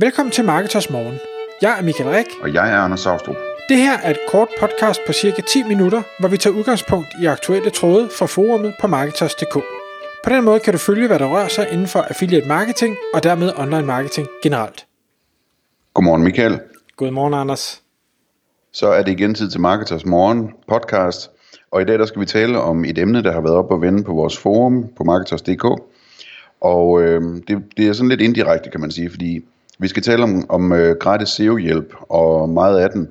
Velkommen til Marketers Morgen. Jeg er Michael Rik. Og jeg er Anders Saustrup. Det her er et kort podcast på cirka 10 minutter, hvor vi tager udgangspunkt i aktuelle tråde fra forumet på Marketers.dk. På den måde kan du følge, hvad der rører sig inden for affiliate marketing og dermed online marketing generelt. Godmorgen Michael. Godmorgen Anders. Så er det igen tid til Marketers Morgen podcast. Og i dag der skal vi tale om et emne, der har været op og vende på vores forum på Marketers.dk. Og øh, det, det er sådan lidt indirekte, kan man sige, fordi vi skal tale om, om øh, gratis SEO-hjælp og meget af den.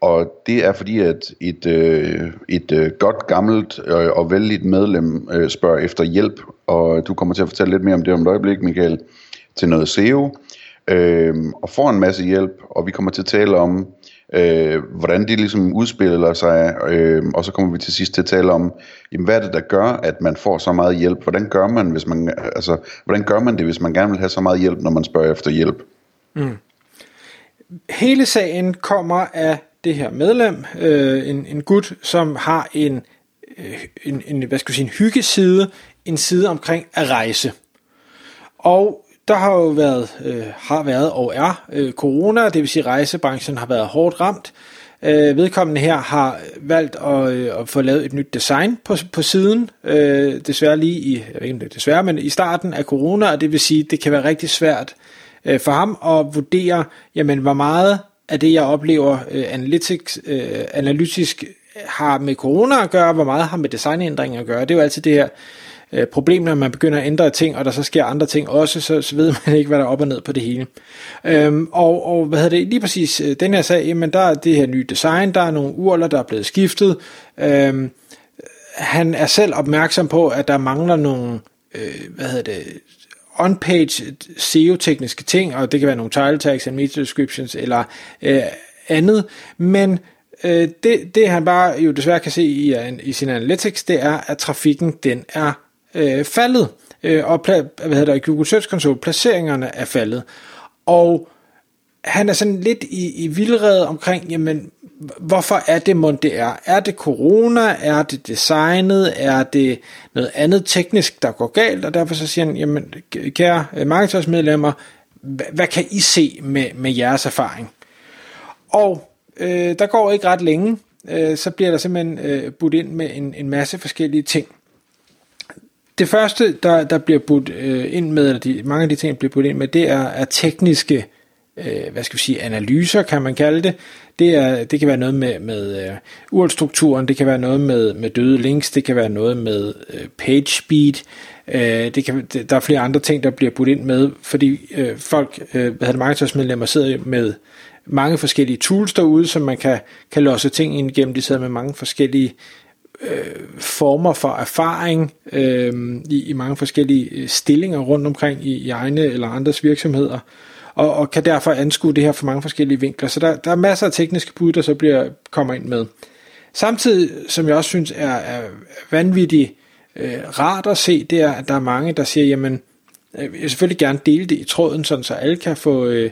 Og det er fordi, at et, øh, et øh, godt gammelt øh, og vældigt medlem øh, spørger efter hjælp, og du kommer til at fortælle lidt mere om det om et øjeblik, Michael, til noget SEO, øh, og får en masse hjælp, og vi kommer til at tale om, øh, hvordan det ligesom udspiller sig, øh, og så kommer vi til sidst til at tale om, jamen, hvad er det, der gør, at man får så meget hjælp? Hvordan gør man, hvis man, altså, hvordan gør man det, hvis man gerne vil have så meget hjælp, når man spørger efter hjælp? Mm. Hele sagen kommer af det her medlem, øh, en, en gut, som har en, øh, en, en, hvad skal jeg sige, en hyggeside, en side omkring at rejse. Og der har jo været, øh, har været og er øh, corona, det vil sige rejsebranchen har været hårdt ramt. Øh, vedkommende her har valgt at, øh, at få lavet et nyt design på, på siden, øh, desværre lige i, jeg ved ikke desværre, men i starten af corona, og det vil sige, det kan være rigtig svært øh, for ham at vurdere, jamen hvor meget af det, jeg oplever øh, analytics, øh, analytisk har med corona at gøre, hvor meget har med designændringer at gøre. Det er jo altid det her øh, problem, når man begynder at ændre ting, og der så sker andre ting også, så, så ved man ikke, hvad der er op og ned på det hele. Øhm, og, og hvad hedder det, lige præcis øh, den her sag, jamen der er det her nye design, der er nogle urler, der er blevet skiftet. Øhm, han er selv opmærksom på, at der mangler nogle, øh, hvad hedder det, on-page SEO-tekniske ting, og det kan være nogle title tags and meta descriptions eller øh, andet, men øh, det, det han bare jo desværre kan se i, i sin analytics, det er, at trafikken den er øh, faldet, øh, og pla- hvad hedder det, Google Search Console, placeringerne er faldet, og han er sådan lidt i, i vildrede omkring, jamen, hvorfor er det mon det er? Er det corona? Er det designet? Er det noget andet teknisk, der går galt? Og derfor så siger han, jamen, kære øh, markedsmedlemmer, hvad kan I se med, med jeres erfaring? Og øh, der går ikke ret længe, øh, så bliver der simpelthen øh, budt ind med en, en masse forskellige ting. Det første, der, der bliver budt øh, ind med, eller de, mange af de ting, der bliver budt ind med, det er, er tekniske øh, hvad skal vi sige, analyser, kan man kalde det. Det, er, det kan være noget med, med øh, uh, url det kan være noget med, med døde links, det kan være noget med uh, page speed, uh, det kan, det, der er flere andre ting, der bliver budt ind med, fordi uh, folk, uh, hvad hedder det, markedsmedlemmer sidder med mange forskellige tools derude, som man kan, kan låse ting ind igennem. De sidder med mange forskellige øh, former for erfaring øh, i, i mange forskellige øh, stillinger rundt omkring i, i egne eller andres virksomheder og, og kan derfor anskue det her fra mange forskellige vinkler. Så der, der er masser af tekniske bud, der så bliver, kommer ind med. Samtidig, som jeg også synes er, er vanvittigt øh, rart at se, det er, at der er mange, der siger, jamen, øh, jeg vil selvfølgelig gerne dele det i tråden, sådan så alle kan få, øh,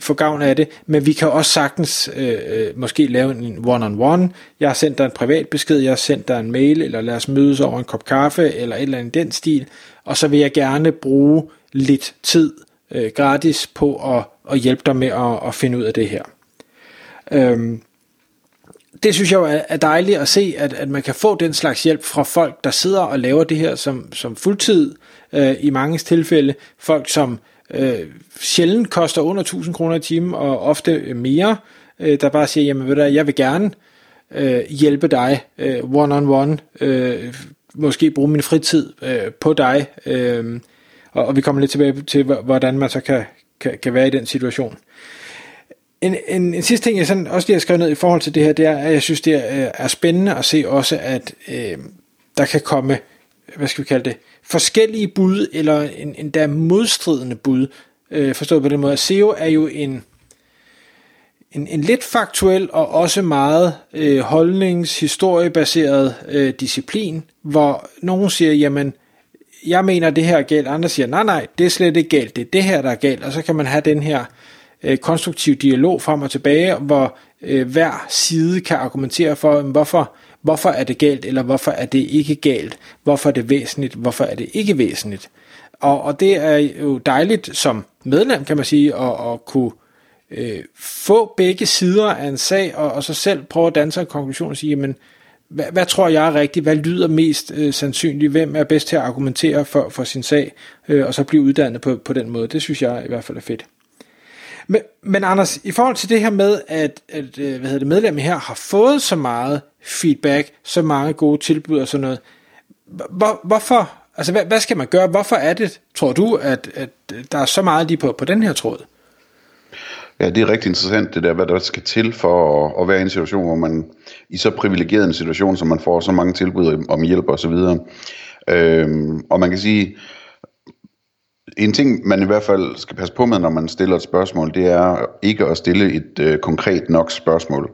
få gavn af det, men vi kan også sagtens øh, øh, måske lave en one-on-one. Jeg har sendt dig en privat besked, jeg har sendt dig en mail, eller lad os mødes over en kop kaffe, eller et eller andet den stil, og så vil jeg gerne bruge lidt tid øh, gratis på at, at hjælpe dig med at, at finde ud af det her. Øhm, det synes jeg jo er dejligt at se, at, at man kan få den slags hjælp fra folk, der sidder og laver det her som, som fuldtid øh, i mange tilfælde. Folk, som øh, sjældent koster under 1000 kroner i timen, og ofte mere, øh, der bare siger, jamen ved du, jeg vil gerne øh, hjælpe dig øh, one-on-one, øh, måske bruge min fritid øh, på dig, øh, og, og vi kommer lidt tilbage til, hvordan man så kan, kan, kan være i den situation. En, en, en sidste ting, jeg sådan også lige har skrevet ned i forhold til det her, det er, at jeg synes, det er, øh, er spændende at se også, at øh, der kan komme, hvad skal vi kalde det, forskellige bud, eller en, endda modstridende bud, øh, forstået på den måde. SEO er jo en, en, en lidt faktuel og også meget øh, holdningshistoriebaseret øh, disciplin, hvor nogen siger, jamen, jeg mener, det her er galt, andre siger, nej, nej, det er slet ikke galt, det er det her, der er galt, og så kan man have den her øh, konstruktiv dialog frem og tilbage, hvor øh, hver side kan argumentere for, hvorfor, hvorfor er det galt, eller hvorfor er det ikke galt, hvorfor er det væsentligt, hvorfor er det ikke væsentligt. Og, og det er jo dejligt som medlem, kan man sige, at, at kunne øh, få begge sider af en sag, og, og så selv prøve at danse en konklusion og sige, jamen, hvad, hvad tror jeg er rigtigt? Hvad lyder mest øh, sandsynligt? Hvem er bedst til at argumentere for, for sin sag? Øh, og så blive uddannet på, på den måde. Det synes jeg i hvert fald er fedt. Men, men Anders, i forhold til det her med, at, at øh, hvad hedder det, medlemmer her har fået så meget feedback, så mange gode tilbud og sådan noget, hvor, hvorfor, altså hvad, hvad skal man gøre? Hvorfor er det, tror du, at, at der er så meget lige på, på den her tråd? Ja, det er rigtig interessant, det der, hvad der skal til for at, at være i en situation, hvor man i så privilegeret en situation, som man får så mange tilbud om hjælp og så videre. Øhm, og man kan sige, en ting, man i hvert fald skal passe på med, når man stiller et spørgsmål, det er ikke at stille et øh, konkret nok spørgsmål.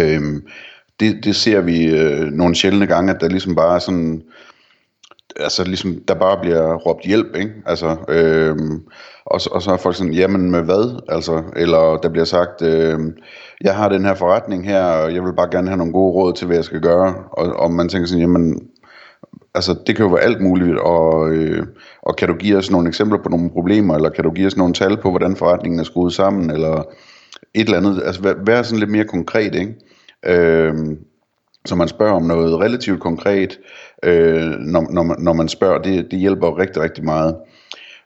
Øhm, det, det ser vi øh, nogle sjældne gange, at der ligesom bare er sådan, altså ligesom, der bare bliver råbt hjælp, ikke? Altså, øhm, og, og så er folk sådan, jamen med hvad? Altså, eller der bliver sagt, øhm, jeg har den her forretning her, og jeg vil bare gerne have nogle gode råd til, hvad jeg skal gøre. Og, og man tænker sådan, jamen, altså det kan jo være alt muligt, og, øh, og kan du give os nogle eksempler på nogle problemer, eller kan du give os nogle tal på, hvordan forretningen er skruet sammen, eller et eller andet, altså vær, vær sådan lidt mere konkret, ikke? Øh, så man spørger om noget relativt konkret, øh, når, når, man, når man spørger, det, det hjælper rigtig, rigtig meget.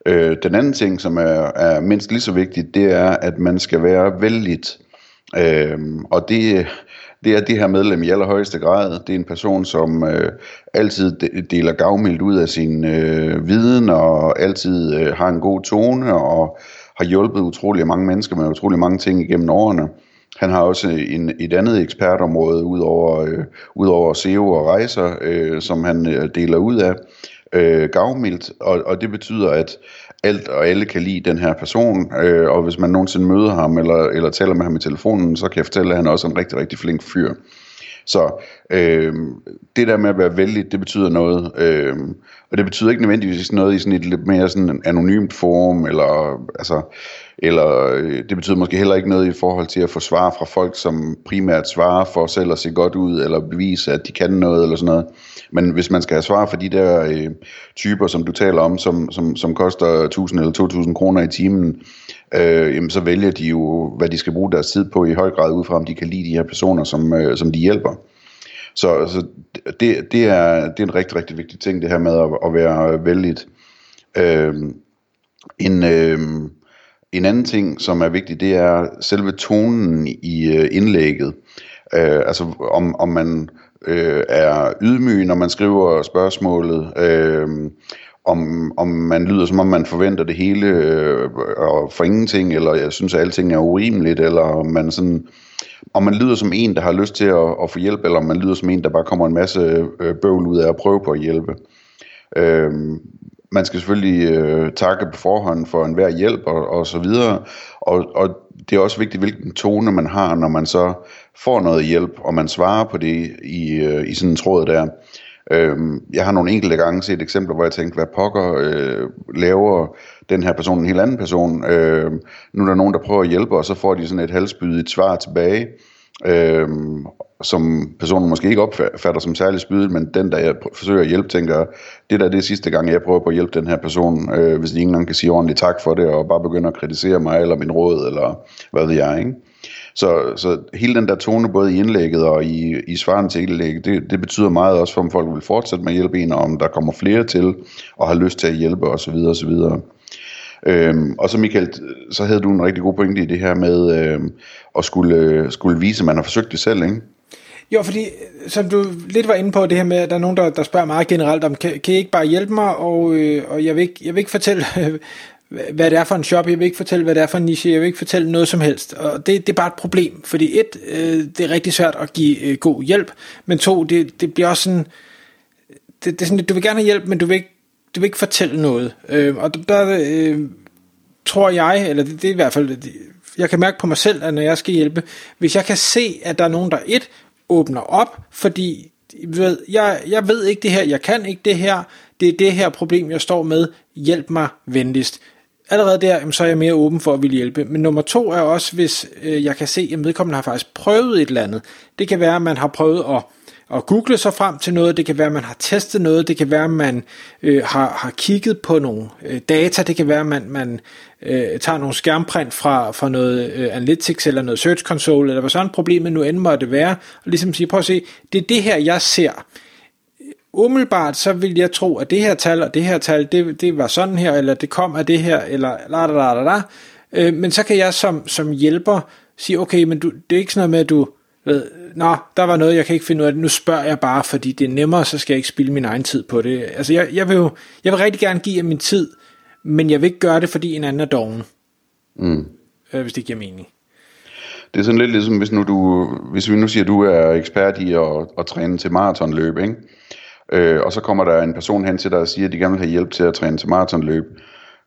Øh, den anden ting, som er, er mindst lige så vigtigt, det er, at man skal være vældigt. Øh, Øhm, og det, det er det her medlem i allerhøjeste grad. Det er en person, som øh, altid deler gavmildt ud af sin øh, viden, og altid øh, har en god tone, og har hjulpet utrolig mange mennesker med utrolig mange ting igennem årene. Han har også en, et andet ekspertområde ud over, øh, ud over SEO og rejser, øh, som han øh, deler ud af øh, gavmildt, og, og det betyder, at alt og alle kan lide den her person, øh, og hvis man nogensinde møder ham eller, eller taler med ham i telefonen, så kan jeg fortælle, at han er også en rigtig, rigtig flink fyr. Så øh, det der med at være vældig, det betyder noget. Øh, og det betyder ikke nødvendigvis noget i sådan et lidt mere sådan anonymt forum, eller, altså, eller øh, det betyder måske heller ikke noget i forhold til at få svar fra folk, som primært svarer for selv at se godt ud, eller bevise, at de kan noget, eller sådan noget. Men hvis man skal have svar for de der øh, typer, som du taler om, som, som, som koster 1000 eller 2000 kroner i timen, øh, jamen, så vælger de jo, hvad de skal bruge deres tid på i høj grad, ud fra om de kan lide de her personer, som, øh, som de hjælper. Så, så det, det, er, det er en rigtig, rigtig vigtig ting, det her med at, at være vældigt. Øh, en, øh, en anden ting, som er vigtig, det er selve tonen i øh, indlægget. Øh, altså om, om man øh, er ydmyg, når man skriver spørgsmålet, øh, om, om man lyder som om man forventer det hele øh, og for ingenting, eller jeg synes at alting er urimeligt, eller om man sådan om man lyder som en, der har lyst til at, at få hjælp, eller om man lyder som en, der bare kommer en masse øh, bøvl ud af at prøve på at hjælpe. Øh, man skal selvfølgelig øh, takke på forhånd for enhver hjælp og, og så videre, og, og det er også vigtigt, hvilken tone man har, når man så får noget hjælp, og man svarer på det i, øh, i sådan en tråd der. Øhm, jeg har nogle enkelte gange set eksempler, hvor jeg tænkte, hvad pokker øh, laver den her person en helt anden person. Øh, nu er der nogen, der prøver at hjælpe, og så får de sådan et halsbydigt svar tilbage, øh, som personen måske ikke opfatter som særlig spydet, men den, der jeg forsøger at hjælpe, tænker, det der det er sidste gang, jeg prøver på at hjælpe den her person, øh, hvis de ikke engang kan sige ordentligt tak for det, og bare begynder at kritisere mig, eller min råd, eller hvad ved jeg, ikke? Så, så hele den der tone, både i indlægget og i, i svaren til indlægget, det, det betyder meget også for, om folk vil fortsætte med at hjælpe en, og om der kommer flere til, og har lyst til at hjælpe osv. osv. Øhm, og så Michael, så havde du en rigtig god pointe i det her med øhm, at skulle, skulle vise, at man har forsøgt det selv, ikke? Jo, fordi øh, som du lidt var inde på det her med, at der er nogen, der, der spørger meget generelt om, kan, kan I ikke bare hjælpe mig, og, øh, og jeg, vil ikke, jeg vil ikke fortælle, hvad det er for en shop, jeg vil ikke fortælle, hvad det er for en niche, jeg vil ikke fortælle noget som helst. Og det, det er bare et problem, fordi et, øh, det er rigtig svært at give øh, god hjælp, men to, det, det bliver også sådan, det, det er sådan, du vil gerne have hjælp, men du vil ikke, du vil ikke fortælle noget. Øh, og der øh, tror jeg, eller det, det er i hvert fald, jeg kan mærke på mig selv, at når jeg skal hjælpe, hvis jeg kan se, at der er nogen, der et, åbner op, fordi ved, jeg, jeg ved ikke det her, jeg kan ikke det her, det er det her problem, jeg står med, hjælp mig venligst allerede der, så er jeg mere åben for at ville hjælpe. Men nummer to er også, hvis øh, jeg kan se, at vedkommende har faktisk prøvet et eller andet. Det kan være, at man har prøvet at, at google sig frem til noget, det kan være, at man har testet noget, det kan være, at man øh, har, har kigget på nogle øh, data, det kan være, at man, man øh, tager nogle skærmprint fra, fra noget øh, analytics eller noget search console, eller hvad sådan problemet nu end måtte være, og ligesom sige, prøv at se, det er det her, jeg ser. Umiddelbart så vil jeg tro, at det her tal og det her tal, det, det var sådan her, eller det kom af det her, eller la la la la øh, men så kan jeg som, som hjælper sige, okay, men du, det er ikke sådan noget med, at du ved, nå, der var noget, jeg kan ikke finde ud af det, nu spørger jeg bare, fordi det er nemmere, så skal jeg ikke spille min egen tid på det. Altså, jeg, jeg vil jo, jeg vil rigtig gerne give jer min tid, men jeg vil ikke gøre det, fordi en anden er doven. Mm. Øh, hvis det giver mening. Det er sådan lidt ligesom, hvis, nu du, hvis vi nu siger, at du er ekspert i at, at træne til maratonløb, ikke? Øh, og så kommer der en person hen til dig og siger, at de gerne vil have hjælp til at træne til maratonløb.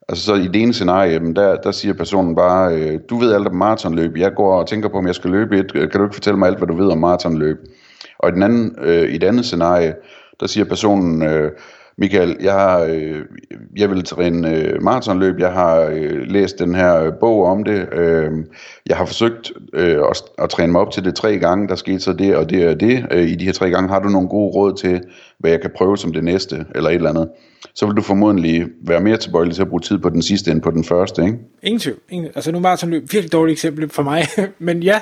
Altså så i det ene scenarie, der, der siger personen bare, øh, du ved alt om maratonløb, jeg går og tænker på, om jeg skal løbe et, øh, kan du ikke fortælle mig alt, hvad du ved om maratonløb? Og i, den anden, øh, i det andet scenarie, der siger personen, øh, Michael, jeg, har, øh, jeg vil træne øh, maratonløb, jeg har øh, læst den her øh, bog om det, øh, jeg har forsøgt øh, at, at træne mig op til det tre gange, der skete så det og det og det. Øh, I de her tre gange har du nogle gode råd til, hvad jeg kan prøve som det næste, eller et eller andet. Så vil du formodentlig være mere tilbøjelig til at bruge tid på den sidste end på den første, ikke? Ingen tvivl. Ingen, altså nu er maratonløb virkelig dårligt eksempel for mig, men ja,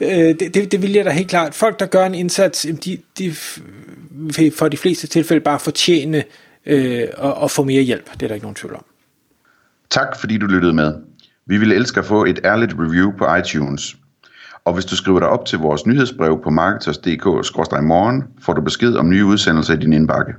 øh, det, det, det vil jeg da helt klart. Folk, der gør en indsats, de, de øh, for de fleste tilfælde bare fortjene øh, og, og få mere hjælp. Det er der ikke nogen tvivl om. Tak fordi du lyttede med. Vi ville elske at få et ærligt review på iTunes. Og hvis du skriver dig op til vores nyhedsbrev på marketers.dk-morgen, får du besked om nye udsendelser i din indbakke.